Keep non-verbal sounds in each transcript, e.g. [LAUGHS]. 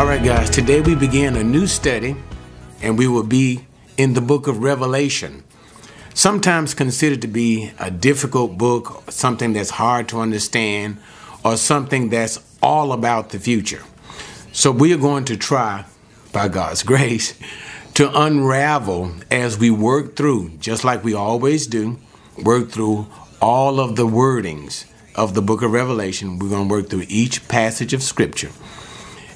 All right, guys, today we begin a new study and we will be in the book of Revelation. Sometimes considered to be a difficult book, something that's hard to understand, or something that's all about the future. So we are going to try, by God's [LAUGHS] grace, to unravel as we work through, just like we always do, work through all of the wordings of the book of Revelation. We're going to work through each passage of Scripture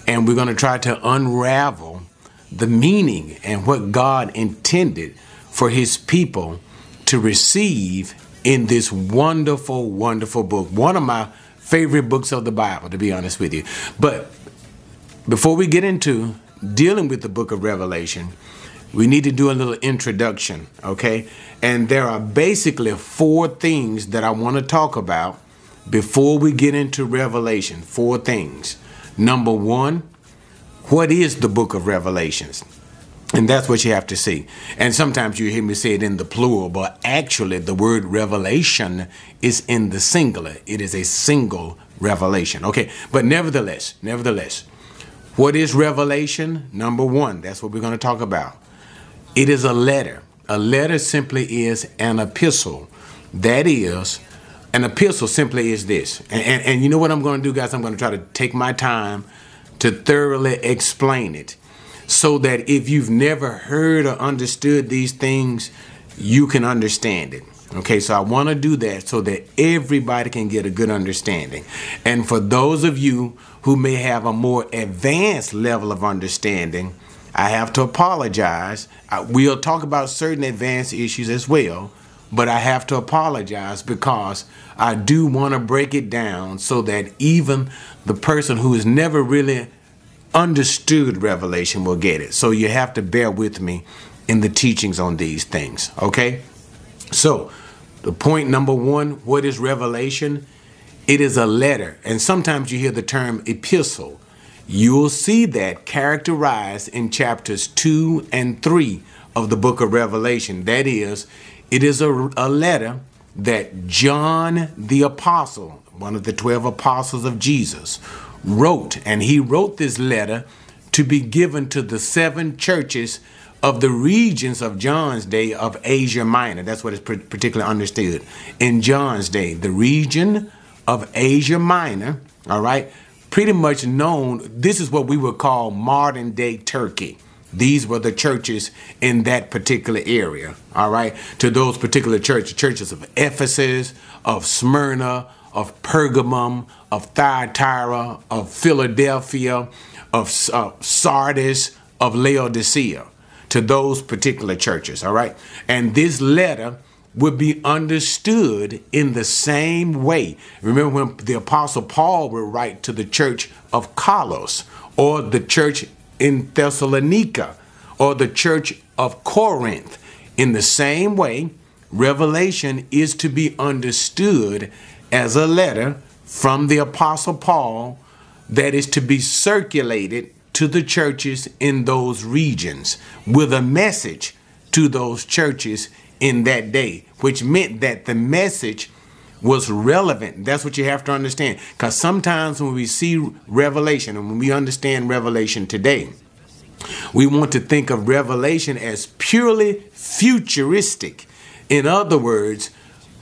and we're going to try to unravel the meaning and what God intended for His people to receive in this wonderful, wonderful book. One of my favorite books of the Bible, to be honest with you. But before we get into dealing with the book of Revelation, we need to do a little introduction, okay? And there are basically four things that I want to talk about before we get into Revelation. Four things. Number one, what is the book of Revelations? And that's what you have to see. And sometimes you hear me say it in the plural, but actually the word revelation is in the singular. It is a single revelation. Okay, but nevertheless, nevertheless, what is revelation? Number one, that's what we're going to talk about. It is a letter. A letter simply is an epistle. That is, an epistle simply is this. And, and, and you know what I'm going to do, guys? I'm going to try to take my time to thoroughly explain it so that if you've never heard or understood these things, you can understand it. Okay, so I want to do that so that everybody can get a good understanding. And for those of you who may have a more advanced level of understanding, I have to apologize. We'll talk about certain advanced issues as well, but I have to apologize because I do want to break it down so that even the person who has never really understood Revelation will get it. So you have to bear with me in the teachings on these things, okay? So, the point number one what is Revelation? It is a letter, and sometimes you hear the term epistle. You'll see that characterized in chapters 2 and 3 of the book of Revelation. That is, it is a, a letter that John the Apostle, one of the 12 apostles of Jesus, wrote. And he wrote this letter to be given to the seven churches of the regions of John's day of Asia Minor. That's what is particularly understood. In John's day, the region of Asia Minor, all right, pretty much known, this is what we would call modern day Turkey. These were the churches in that particular area, all right? To those particular churches, churches of Ephesus, of Smyrna, of Pergamum, of Thyatira, of Philadelphia, of uh, Sardis, of Laodicea, to those particular churches, all right? And this letter would be understood in the same way. Remember when the Apostle Paul would write to the church of Colossus or the church in Thessalonica or the church of Corinth. In the same way, Revelation is to be understood as a letter from the Apostle Paul that is to be circulated to the churches in those regions with a message to those churches in that day, which meant that the message was relevant. That's what you have to understand. Because sometimes when we see Revelation and when we understand Revelation today, we want to think of Revelation as purely futuristic. In other words,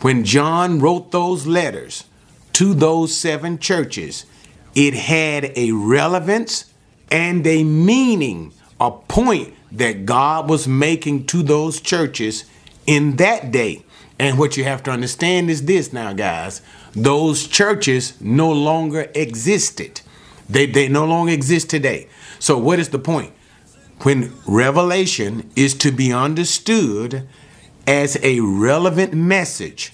when John wrote those letters to those seven churches, it had a relevance and a meaning, a point that God was making to those churches in that day. And what you have to understand is this now, guys those churches no longer existed. They, they no longer exist today. So, what is the point? When revelation is to be understood as a relevant message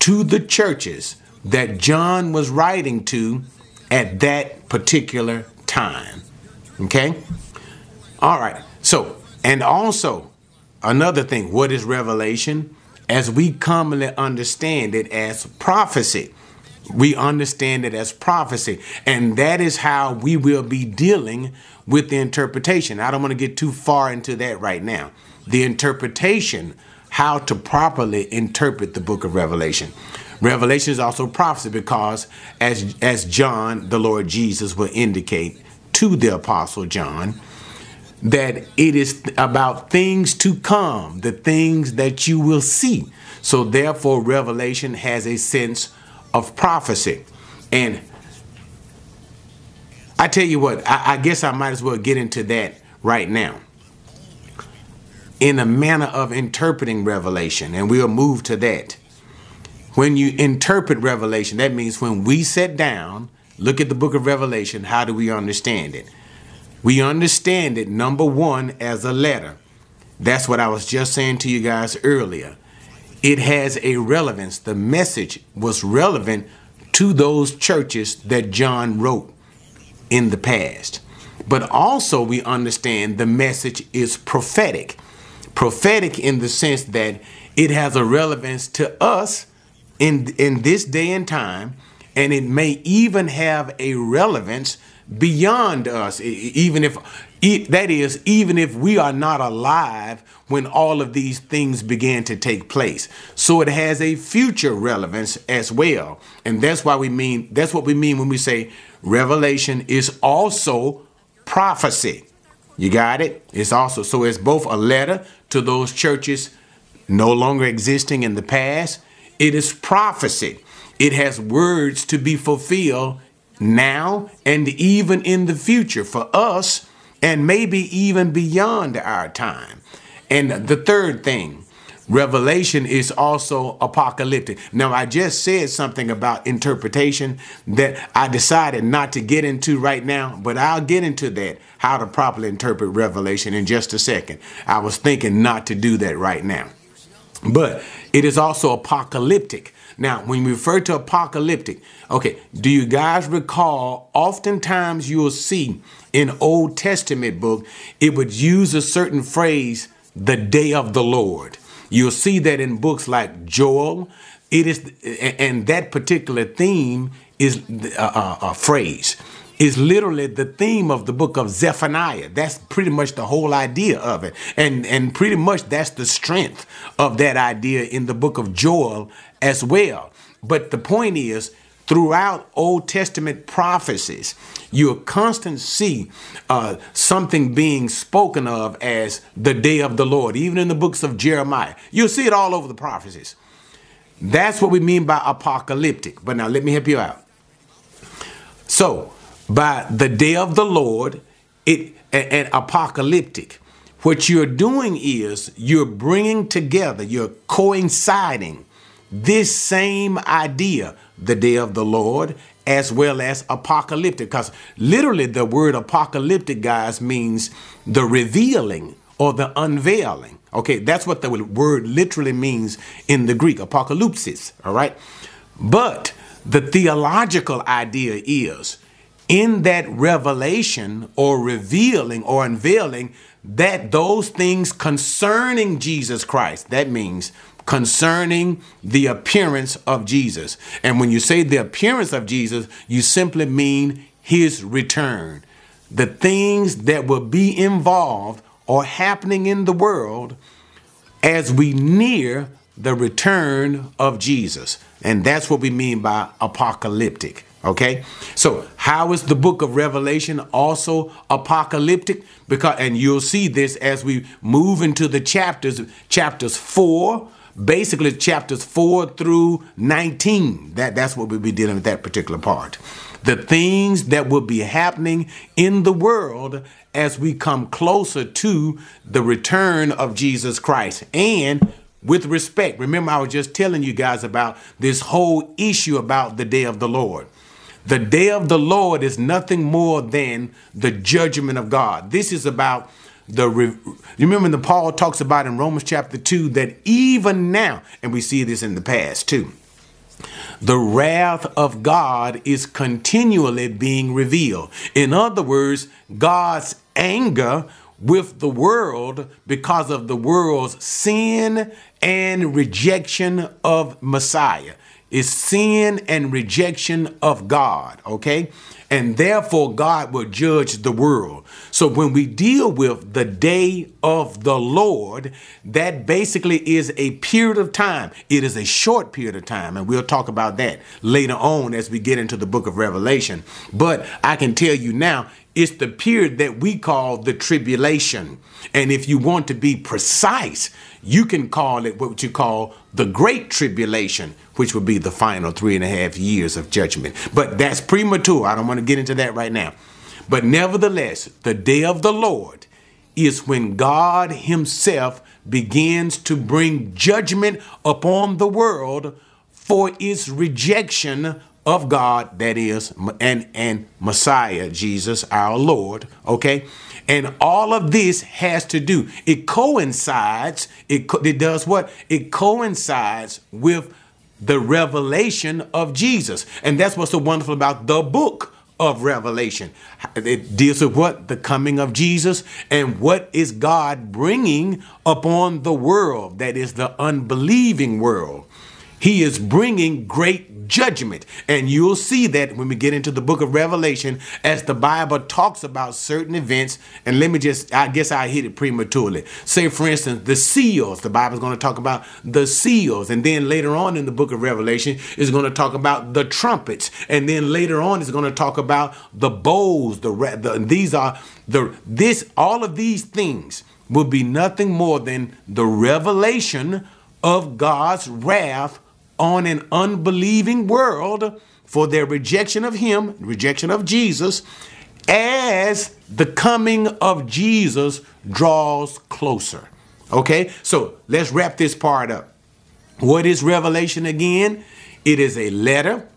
to the churches that John was writing to at that particular time. Okay? All right. So, and also, another thing, what is revelation? as we commonly understand it as prophecy. We understand it as prophecy, and that is how we will be dealing with the interpretation. I don't want to get too far into that right now. The interpretation, how to properly interpret the book of Revelation. Revelation is also prophecy because, as, as John, the Lord Jesus, will indicate to the Apostle John that it is about things to come, the things that you will see. So, therefore, Revelation has a sense of prophecy. And I tell you what, I, I guess I might as well get into that right now. In a manner of interpreting Revelation, and we'll move to that. When you interpret Revelation, that means when we sit down, look at the book of Revelation, how do we understand it? We understand it, number one, as a letter. That's what I was just saying to you guys earlier. It has a relevance. The message was relevant to those churches that John wrote in the past. But also, we understand the message is prophetic. Prophetic in the sense that it has a relevance to us in, in this day and time, and it may even have a relevance beyond us, even if that is, even if we are not alive when all of these things began to take place. So it has a future relevance as well. And that's why we mean, that's what we mean when we say revelation is also prophecy. You got it? It's also, so it's both a letter to those churches no longer existing in the past. It is prophecy. It has words to be fulfilled now and even in the future for us and maybe even beyond our time. And the third thing, Revelation is also apocalyptic. Now, I just said something about interpretation that I decided not to get into right now, but I'll get into that, how to properly interpret Revelation in just a second. I was thinking not to do that right now. But it is also apocalyptic. Now, when we refer to apocalyptic, okay, do you guys recall? Oftentimes you'll see in Old Testament book, it would use a certain phrase, the day of the Lord. You'll see that in books like Joel. It is, and that particular theme is a, a, a phrase is literally the theme of the book of Zephaniah. That's pretty much the whole idea of it. And and pretty much that's the strength of that idea in the book of Joel as well. But the point is throughout Old Testament prophecies, you'll constantly see uh, something being spoken of as the day of the Lord, even in the books of Jeremiah. You'll see it all over the prophecies. That's what we mean by apocalyptic. But now let me help you out. So, by the day of the Lord, it and apocalyptic. What you're doing is you're bringing together, you're coinciding this same idea, the day of the Lord, as well as apocalyptic. Because literally, the word apocalyptic, guys, means the revealing or the unveiling. Okay, that's what the word literally means in the Greek, apocalypsis. All right. But the theological idea is in that revelation or revealing or unveiling that those things concerning Jesus Christ, that means concerning the appearance of Jesus. And when you say the appearance of Jesus, you simply mean his return. The things that will be involved or happening in the world as we near the return of Jesus. And that's what we mean by apocalyptic. Okay, so how is the book of Revelation also apocalyptic? Because, and you'll see this as we move into the chapters, chapters four, basically chapters four through 19. That, that's what we'll be dealing with that particular part. The things that will be happening in the world as we come closer to the return of Jesus Christ. And with respect, remember, I was just telling you guys about this whole issue about the day of the Lord. The day of the Lord is nothing more than the judgment of God. This is about the you remember the Paul talks about in Romans chapter 2 that even now and we see this in the past too the wrath of God is continually being revealed. In other words, God's anger with the world because of the world's sin and rejection of Messiah is sin and rejection of God, okay? And therefore, God will judge the world. So, when we deal with the day of the Lord, that basically is a period of time. It is a short period of time, and we'll talk about that later on as we get into the book of Revelation. But I can tell you now, it's the period that we call the tribulation. And if you want to be precise, you can call it what you call the Great Tribulation, which would be the final three and a half years of judgment. But that's premature. I don't want to get into that right now. But nevertheless, the day of the Lord is when God Himself begins to bring judgment upon the world for its rejection of God, that is, and, and Messiah, Jesus, our Lord, okay? And all of this has to do, it coincides, it, it does what? It coincides with the revelation of Jesus. And that's what's so wonderful about the book of Revelation. It deals with what? The coming of Jesus and what is God bringing upon the world, that is the unbelieving world. He is bringing great judgment. And you'll see that when we get into the book of Revelation, as the Bible talks about certain events. And let me just, I guess I hit it prematurely. Say, for instance, the seals. The Bible's going to talk about the seals. And then later on in the book of Revelation, is going to talk about the trumpets. And then later on, it's going to talk about the bowls. The, the these are the this all of these things will be nothing more than the revelation of God's wrath on an unbelieving world for their rejection of Him, rejection of Jesus, as the coming of Jesus draws closer. Okay, so let's wrap this part up. What is Revelation again? It is a letter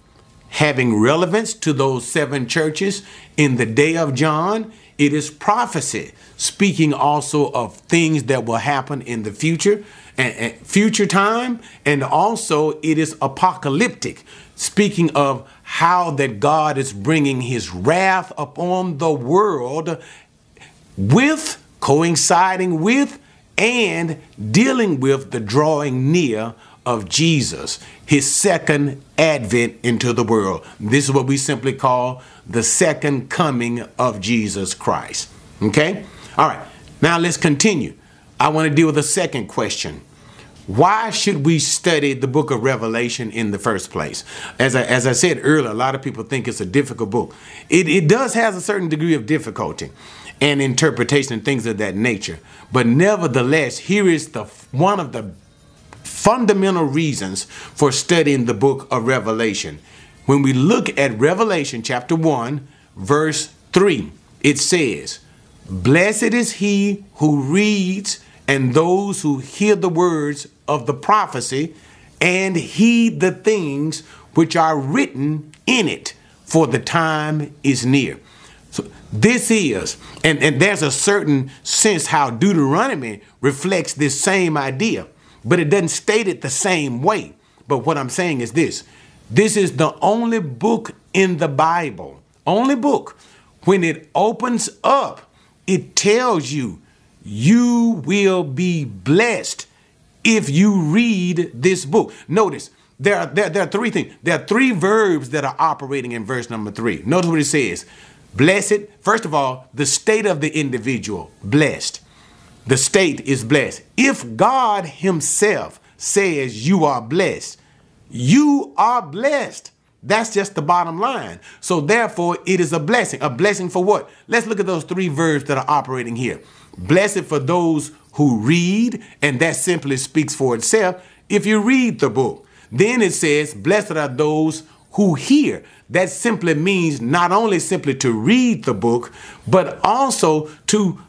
having relevance to those seven churches in the day of John. It is prophecy, speaking also of things that will happen in the future and, future time, and also it is apocalyptic, speaking of how that God is bringing his wrath upon the world with, coinciding with, and dealing with the drawing near of Jesus, his second advent into the world. This is what we simply call the second coming of Jesus Christ. Okay? All right. Now let's continue. I want to deal with a second question why should we study the book of Revelation in the first place? As I, as I said earlier, a lot of people think it's a difficult book. It, it does have a certain degree of difficulty and interpretation and things of that nature. But nevertheless, here is the one of the fundamental reasons for studying the book of Revelation. When we look at Revelation chapter 1, verse 3, it says, Blessed is he who reads and those who hear the words of the prophecy and heed the things which are written in it, for the time is near. So this is, and, and there's a certain sense how Deuteronomy reflects this same idea, but it doesn't state it the same way. But what I'm saying is this this is the only book in the Bible, only book, when it opens up, it tells you you will be blessed if you read this book. Notice, there are, there, there are three things. There are three verbs that are operating in verse number three. Notice what it says. Blessed, first of all, the state of the individual, blessed. The state is blessed. If God Himself says you are blessed, you are blessed. That's just the bottom line. So therefore, it is a blessing. A blessing for what? Let's look at those three verbs that are operating here. Blessed for those who read, and that simply speaks for itself. If you read the book, then it says, Blessed are those who hear. That simply means not only simply to read the book, but also to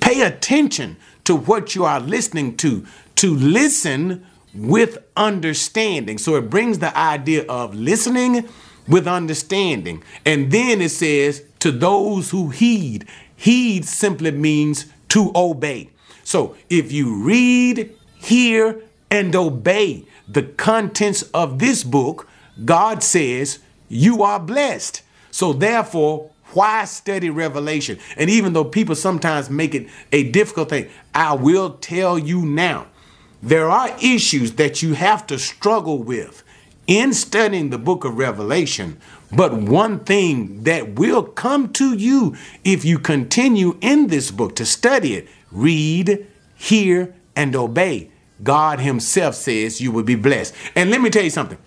pay attention to what you are listening to, to listen with understanding. So it brings the idea of listening with understanding. And then it says, to those who heed. Heed simply means to obey. So if you read, hear, and obey the contents of this book, God says you are blessed. So therefore, why study Revelation? And even though people sometimes make it a difficult thing, I will tell you now there are issues that you have to struggle with in studying the book of Revelation. But one thing that will come to you if you continue in this book to study it, read, hear, and obey, God Himself says you will be blessed. And let me tell you something.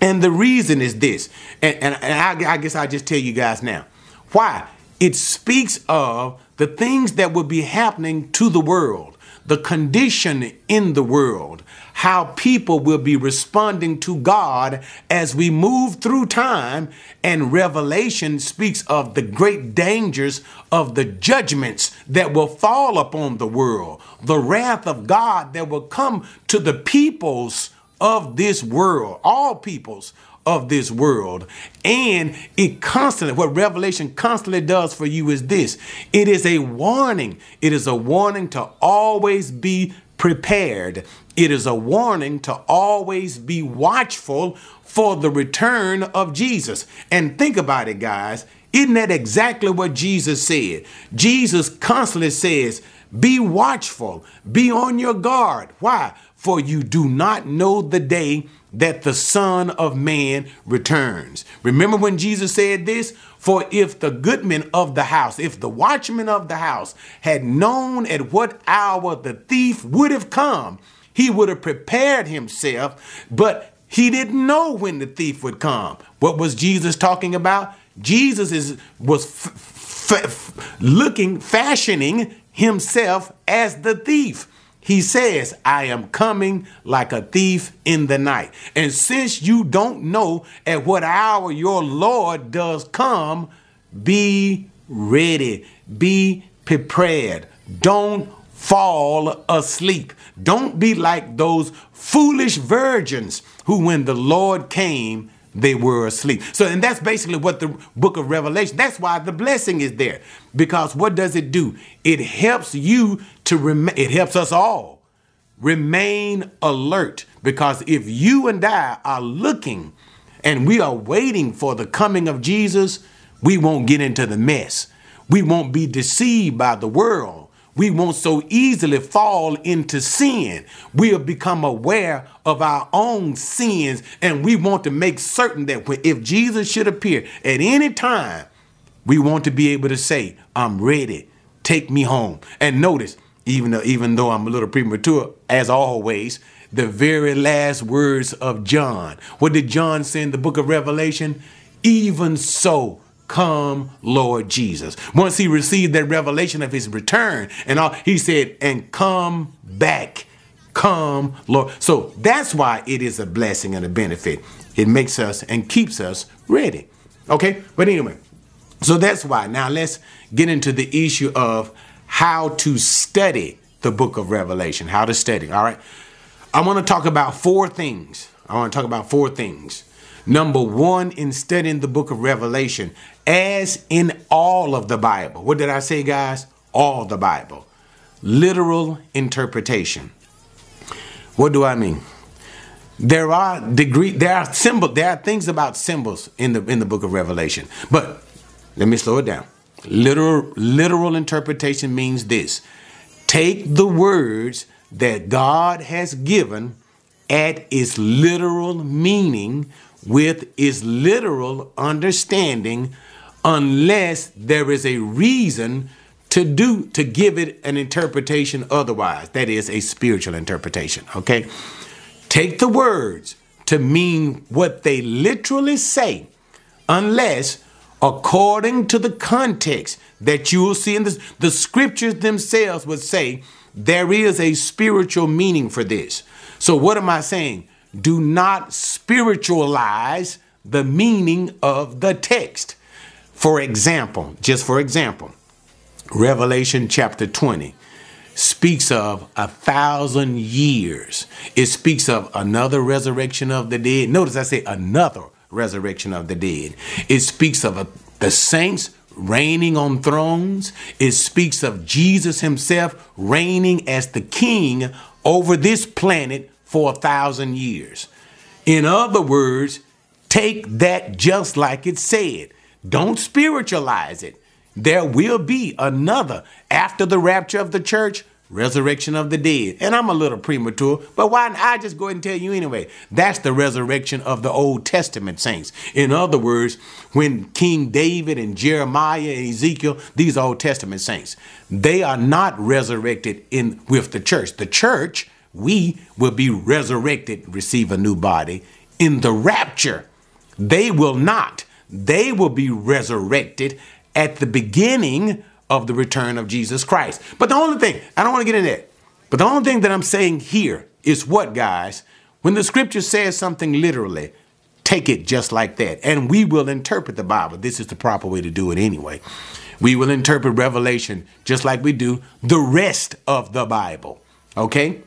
And the reason is this, and, and, and I, I guess I'll just tell you guys now. Why? it speaks of the things that will be happening to the world, the condition in the world, how people will be responding to God as we move through time. And Revelation speaks of the great dangers of the judgments that will fall upon the world, the wrath of God that will come to the peoples of this world, all peoples of this world. And it constantly, what Revelation constantly does for you is this it is a warning. It is a warning to always be prepared. It is a warning to always be watchful for the return of Jesus. And think about it, guys. Isn't that exactly what Jesus said? Jesus constantly says, Be watchful, be on your guard. Why? For you do not know the day that the Son of Man returns. Remember when Jesus said this? For if the goodman of the house, if the watchman of the house had known at what hour the thief would have come, he would have prepared himself, but he didn't know when the thief would come. What was Jesus talking about? Jesus is was f- f- looking, fashioning himself as the thief. He says, I am coming like a thief in the night. And since you don't know at what hour your Lord does come, be ready, be prepared. Don't fall asleep. Don't be like those foolish virgins who, when the Lord came, they were asleep. So, and that's basically what the book of Revelation, that's why the blessing is there. Because what does it do? It helps you to remain, it helps us all remain alert. Because if you and I are looking and we are waiting for the coming of Jesus, we won't get into the mess. We won't be deceived by the world we won't so easily fall into sin. We'll become aware of our own sins and we want to make certain that if Jesus should appear at any time, we want to be able to say, I'm ready, take me home. And notice, even though, even though I'm a little premature, as always, the very last words of John. What did John say in the book of Revelation? Even so, Come, Lord Jesus. Once he received that revelation of his return, and all, he said, and come back. Come, Lord. So that's why it is a blessing and a benefit. It makes us and keeps us ready. Okay? But anyway, so that's why. Now let's get into the issue of how to study the book of Revelation. How to study. All right. I want to talk about four things. I want to talk about four things. Number one, in studying the book of Revelation, as in all of the Bible. What did I say, guys? All the Bible. Literal interpretation. What do I mean? There are degree there are symbol there are things about symbols in the in the book of Revelation. But let me slow it down. Literal literal interpretation means this. Take the words that God has given at its literal meaning with its literal understanding unless there is a reason to do to give it an interpretation otherwise. That is a spiritual interpretation okay? Take the words to mean what they literally say unless according to the context that you will see in this the scriptures themselves would say there is a spiritual meaning for this. So what am i saying do not spiritualize the meaning of the text for example, just for example, Revelation chapter 20 speaks of a thousand years. It speaks of another resurrection of the dead. Notice I say another resurrection of the dead. It speaks of a, the saints reigning on thrones. It speaks of Jesus himself reigning as the king over this planet for a thousand years. In other words, take that just like it said. Don't spiritualize it. There will be another after the rapture of the church, resurrection of the dead. And I'm a little premature, but why don't I just go ahead and tell you anyway? That's the resurrection of the Old Testament saints. In other words, when King David and Jeremiah and Ezekiel, these Old Testament saints, they are not resurrected in with the church. The church, we will be resurrected, receive a new body in the rapture. They will not they will be resurrected at the beginning of the return of Jesus Christ. But the only thing, I don't want to get in that, but the only thing that I'm saying here is what, guys? When the scripture says something literally, take it just like that. And we will interpret the Bible. This is the proper way to do it anyway. We will interpret Revelation just like we do the rest of the Bible. Okay?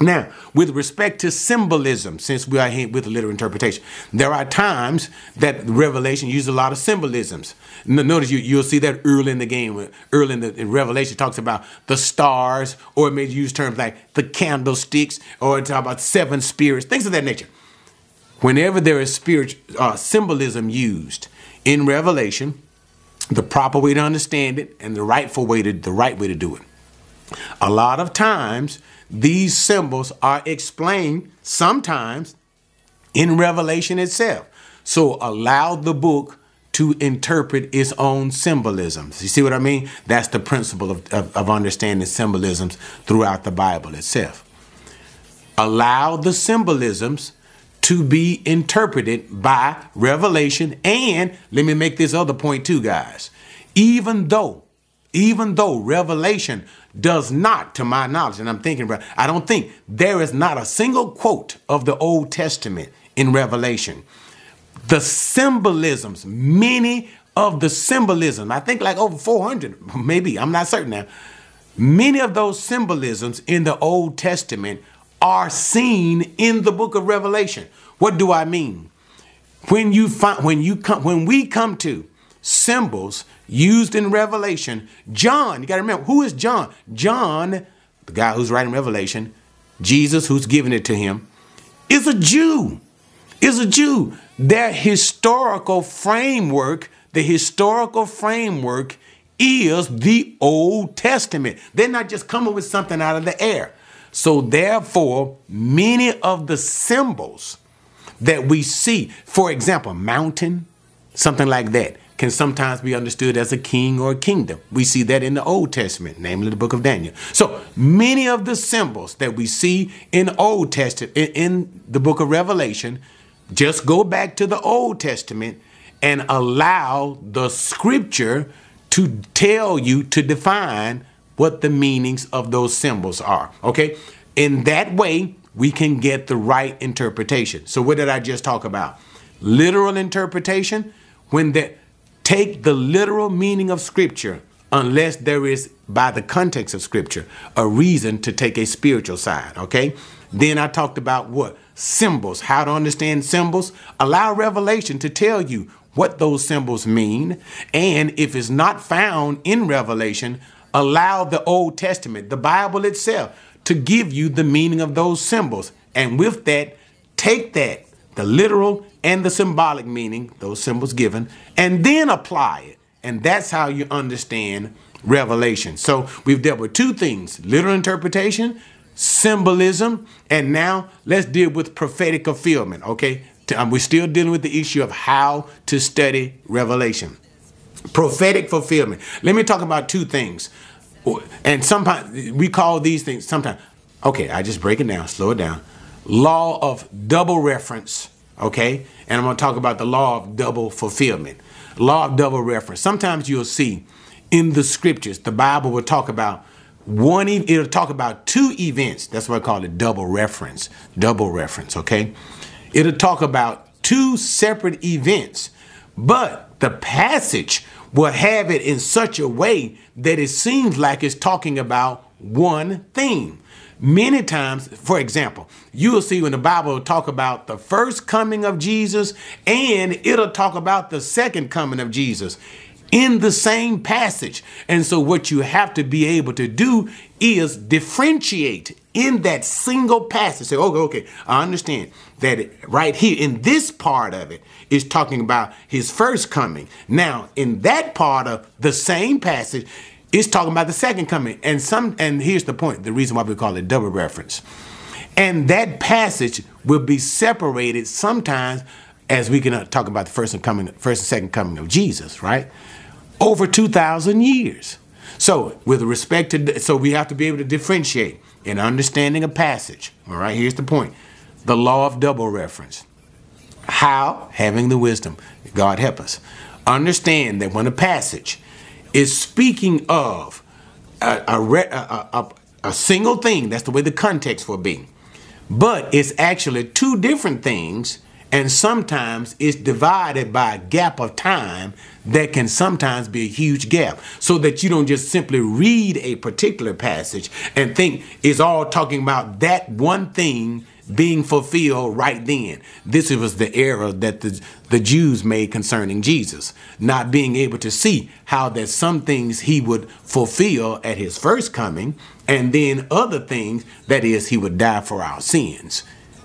Now, with respect to symbolism, since we are here with a literal interpretation, there are times that Revelation uses a lot of symbolisms. Notice you, you'll see that early in the game, early in the in Revelation, talks about the stars, or it may use terms like the candlesticks, or talk about seven spirits, things of that nature. Whenever there is spirit uh, symbolism used in Revelation, the proper way to understand it and the rightful way to the right way to do it. A lot of times these symbols are explained sometimes in Revelation itself. So allow the book to interpret its own symbolisms. You see what I mean? That's the principle of, of, of, understanding symbolisms throughout the Bible itself. Allow the symbolisms to be interpreted by revelation. And let me make this other point too, guys. Even though, even though revelation does not, to my knowledge, and I'm thinking about, I don't think there is not a single quote of the Old Testament in Revelation. The symbolisms, many of the symbolism, I think like over 400, [LAUGHS] maybe, I'm not certain now. Many of those symbolisms in the Old Testament are seen in the book of Revelation. What do I mean? When you find when you come when we come to symbols used in Revelation. John, you got to remember, who is John? John, the guy who's writing Revelation, Jesus, who's giving it to him, is a Jew. Is a Jew. Their historical framework, the historical framework is the Old Testament. They're not just coming with something out of the air. So, therefore, many of the symbols that we see, for example, mountain, something like that, can sometimes be understood as a king or a kingdom. We see that in the Old Testament, namely the book of Daniel. So many of the symbols that we see in Old Testament in the book of Revelation, just go back to the Old Testament and allow the scripture to tell you to define what the meanings of those symbols are. Okay? In that way, we can get the right interpretation. So what did I just talk about? Literal interpretation when that take the literal meaning of Scripture unless there is, by the context of Scripture, a reason to take a spiritual side, okay? Then I talked about what? Symbols, how to understand symbols. Allow Revelation to tell you what those symbols mean. And if it's not found in Revelation, allow the Old Testament, the Bible itself, to give you the meaning of those symbols. And with that, take that, the literal and the symbolic meaning, those symbols given, and then apply it. And that's how you understand revelation. So we've dealt with two things literal interpretation, symbolism, and now let's deal with prophetic fulfillment, okay? Um, we're still dealing with the issue of how to study revelation. Prophetic fulfillment. Let me talk about two things. And sometimes we call these things sometimes, okay, I just break it down, slow it down. Law of double reference okay? And I'm going to talk about the law of double fulfillment. Law of double reference. Sometimes you'll see in the scriptures, the Bible will talk about one, it'll talk about two events. That's why I call it double reference. Double reference, okay? It'll talk about two separate events, but the passage will have it in such a way that it seems like it's talking about one thing. Many times, for example, you will see when the Bible talk about the first coming of Jesus and it'll talk about the second coming of Jesus in the same passage. And so, what you have to be able to do is differentiate in that single passage. Say, okay, okay, I understand that right here in this part of it is talking about his first coming. Now, in that part of the same passage, it's talking about the second coming. And some and here's the point, the reason why we call it double reference. And that passage will be separated sometimes as we can uh, talk about the first and coming first and second coming of Jesus, right? Over 2000 years. So, with respect to so we have to be able to differentiate in understanding a passage. All right, here's the point. The law of double reference. How? Having the wisdom. God help us understand that when a passage is speaking of a, a, a, a, single thing, that's the way the context will be, but it's actually two different things and sometimes it's divided by a gap of time that can sometimes be a huge gap. So that you don't just simply read a particular passage and think it's all talking about that one thing being fulfilled right then. This was the error that the, the Jews made concerning Jesus, not being able to see how that some things he would fulfill at his first coming, and then other things, that is, he would die for our sins.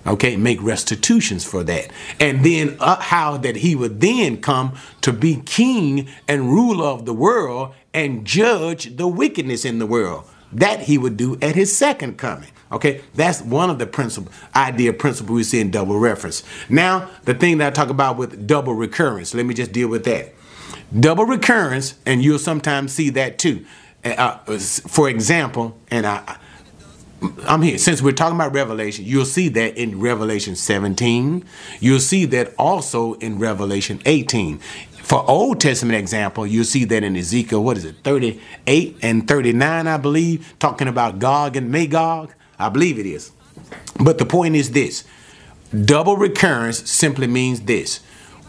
Okay, make restitutions for that. And then uh, how that he would then come to be king and ruler of the world and judge the wickedness in the world. That he would do at his second coming. Okay, that's one of the principle idea principle we see in double reference. Now, the thing that I talk about with double recurrence, let me just deal with that. Double recurrence, and you'll sometimes see that too. Uh, for example, and I, I'm here. Since we're talking about Revelation, you'll see that in Revelation 17. You'll see that also in Revelation 18. For Old Testament example, you'll see that in Ezekiel, what is it, 38 and 39, I believe, talking about Gog and Magog. I believe it is. But the point is this double recurrence simply means this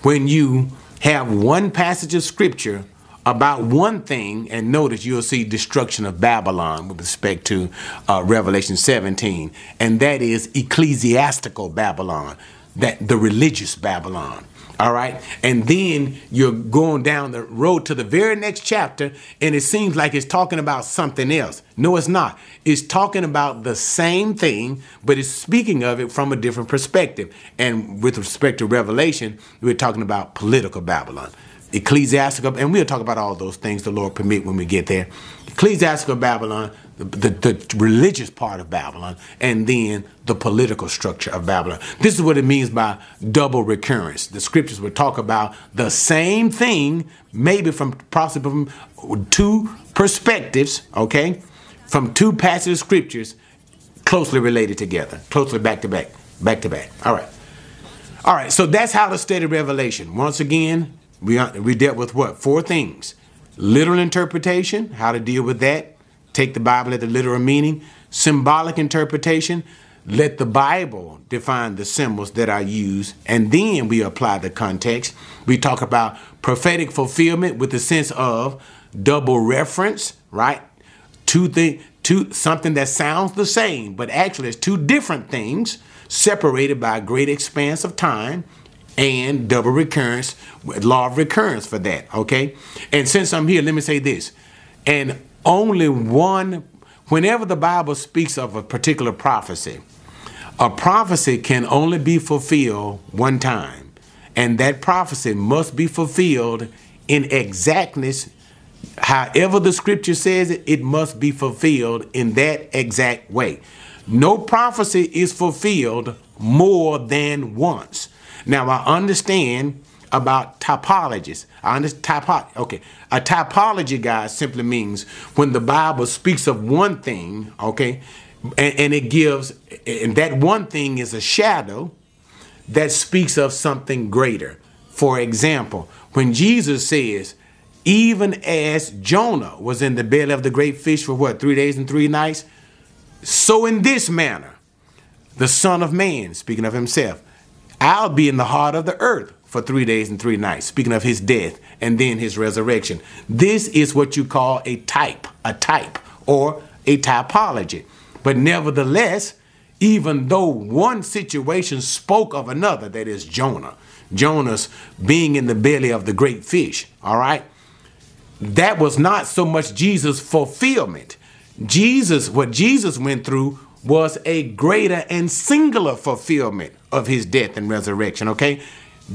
when you have one passage of scripture about one thing, and notice you'll see destruction of Babylon with respect to uh, Revelation 17, and that is ecclesiastical Babylon, that the religious Babylon. All right. And then you're going down the road to the very next chapter, and it seems like it's talking about something else. No, it's not. It's talking about the same thing, but it's speaking of it from a different perspective. And with respect to Revelation, we're talking about political Babylon ecclesiastical, and we'll talk about all those things the Lord permit when we get there. Ecclesiastical Babylon, the, the, the, religious part of Babylon, and then the political structure of Babylon. This is what it means by double recurrence. The scriptures will talk about the same thing, maybe from possibly from two perspectives, okay, from two passages of scriptures closely related together, closely back to back, back to back. All right. All right, so that's how to study Revelation. Once again, we, we dealt with what? Four things. Literal interpretation, how to deal with that. Take the Bible at the literal meaning. Symbolic interpretation, let the Bible define the symbols that are used, and then we apply the context. We talk about prophetic fulfillment with the sense of double reference, right? Two things, two something that sounds the same, but actually it's two different things separated by a great expanse of time and double recurrence, law of recurrence for that, okay? And since I'm here, let me say this. And only one, whenever the Bible speaks of a particular prophecy, a prophecy can only be fulfilled one time. And that prophecy must be fulfilled in exactness. However, the scripture says it, it must be fulfilled in that exact way. No prophecy is fulfilled more than once. Now I understand about typologies. I understand typo. Okay, a typology, guys, simply means when the Bible speaks of one thing, okay, and, and it gives, and that one thing is a shadow that speaks of something greater. For example, when Jesus says, even as Jonah was in the belly of the great fish for what, three days and three nights? So in this manner, the Son of Man, speaking of himself, I'll be in the heart of the earth for three days and three nights, speaking of his death and then his resurrection. This is what you call a type, a type, or a typology. But nevertheless, even though one situation spoke of another, that is Jonah, Jonah's being in the belly of the great fish, all right? That was not so much Jesus' fulfillment. Jesus, what Jesus went through was a greater and singular fulfillment of his death and resurrection, okay?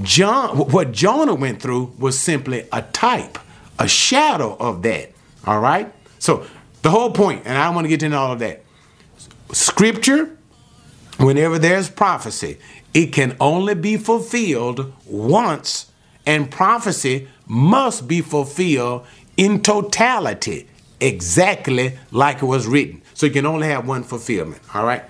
John what Jonah went through was simply a type, a shadow of that. All right? So the whole point, and I want to get into all of that. Scripture, whenever there's prophecy, it can only be fulfilled once, and prophecy must be fulfilled in totality, exactly like it was written. So you can only have one fulfillment. All right?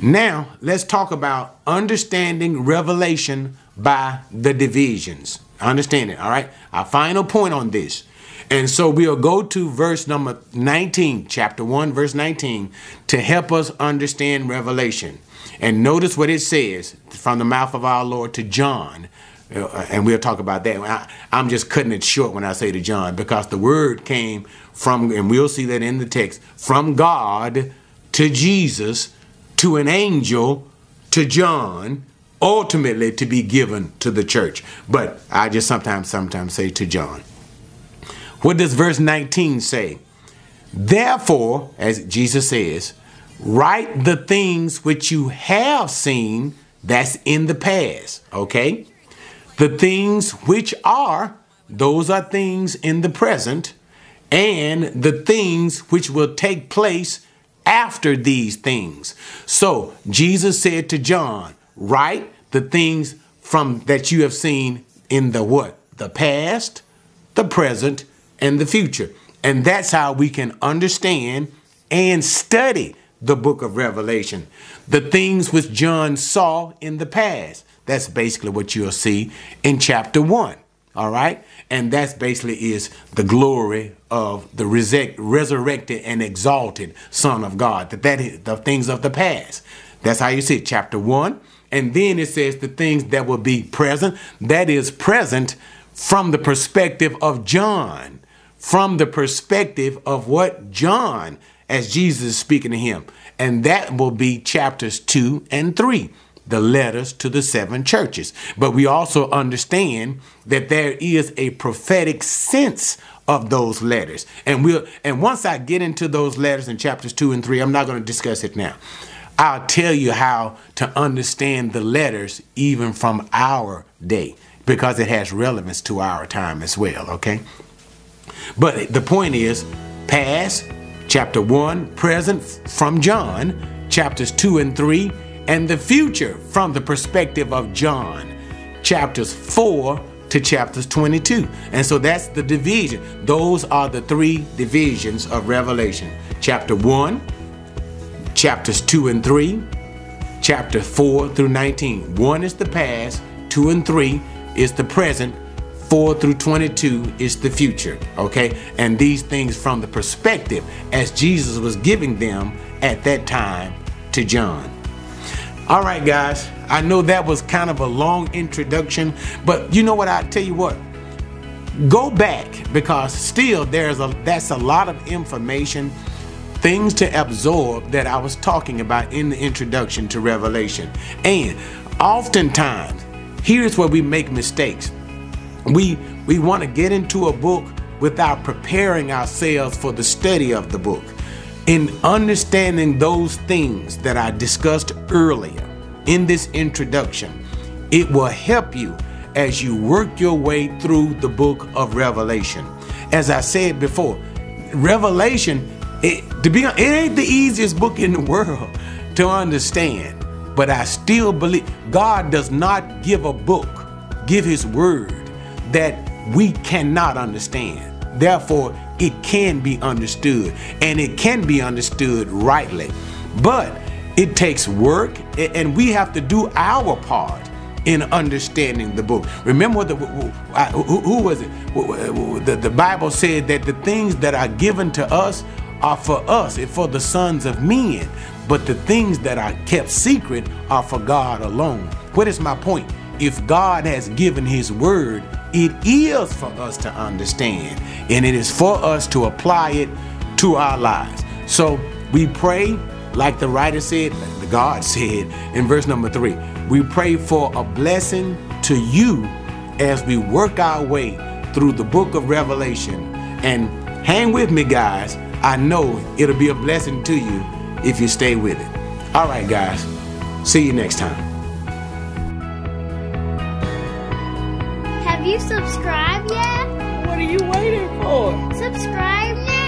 Now, let's talk about understanding revelation by the divisions. Understand it, all right? Our final point on this. And so we'll go to verse number 19, chapter 1, verse 19, to help us understand Revelation. And notice what it says from the mouth of our Lord to John. And we'll talk about that. I, I'm just cutting it short when I say to John because the word came from, and we'll see that in the text, from God to Jesus to an angel to John ultimately to be given to the church. But I just sometimes sometimes say to John. What does verse 19 say? Therefore, as Jesus says, write the things which you have seen that's in the past, okay? The things which are, those are things in the present, and the things which will take place after these things. So Jesus said to John, write the things from that you have seen in the what? The past, the present, and the future. And that's how we can understand and study the book of Revelation. The things which John saw in the past. That's basically what you'll see in chapter 1. All right? And that's basically is the glory of the resurrected and exalted Son of God. That that is the things of the past. That's how you see it, chapter 1. And then it says the things that will be present. That is present from the perspective of John. From the perspective of what John, as Jesus is speaking to him. And that will be chapters 2 and 3 the letters to the seven churches. But we also understand that there is a prophetic sense of those letters. And we'll and once I get into those letters in chapters 2 and 3, I'm not going to discuss it now. I'll tell you how to understand the letters even from our day because it has relevance to our time as well, okay? But the point is past, chapter 1, present from John, chapters 2 and 3 and the future from the perspective of John, chapters 4 to chapters 22. And so that's the division. Those are the three divisions of Revelation chapter 1, chapters 2 and 3, chapter 4 through 19. 1 is the past, 2 and 3 is the present, 4 through 22 is the future. Okay? And these things from the perspective as Jesus was giving them at that time to John. All right, guys. I know that was kind of a long introduction, but you know what? I tell you what. Go back because still there's a that's a lot of information, things to absorb that I was talking about in the introduction to Revelation. And oftentimes, here's where we make mistakes. We we want to get into a book without preparing ourselves for the study of the book in understanding those things that I discussed earlier in this introduction, it will help you as you work your way through the book of Revelation. As I said before, Revelation, it, to be honest, it ain't the easiest book in the [LAUGHS] world to understand, but I still believe God does not give a book, give his word that we cannot understand. Therefore, it can be understood and it can be understood rightly. But it takes work and we have to do our part in understanding the book. Remember the who, was it? The, the Bible said that the things that are given to us are for us and for the sons of men, but the things that are kept secret are for God alone. What is my point? If God has given his word, it is for us to understand, and it is for us to apply it to our lives. So we pray, like the writer said, the God [LAUGHS] said in verse number three, we pray for a blessing to you as we work our way through the book of Revelation. And hang with me, guys. I know it'll be a blessing to you if you stay with it. All right, guys. See you next time. You yet? What are you waiting for? Subscribe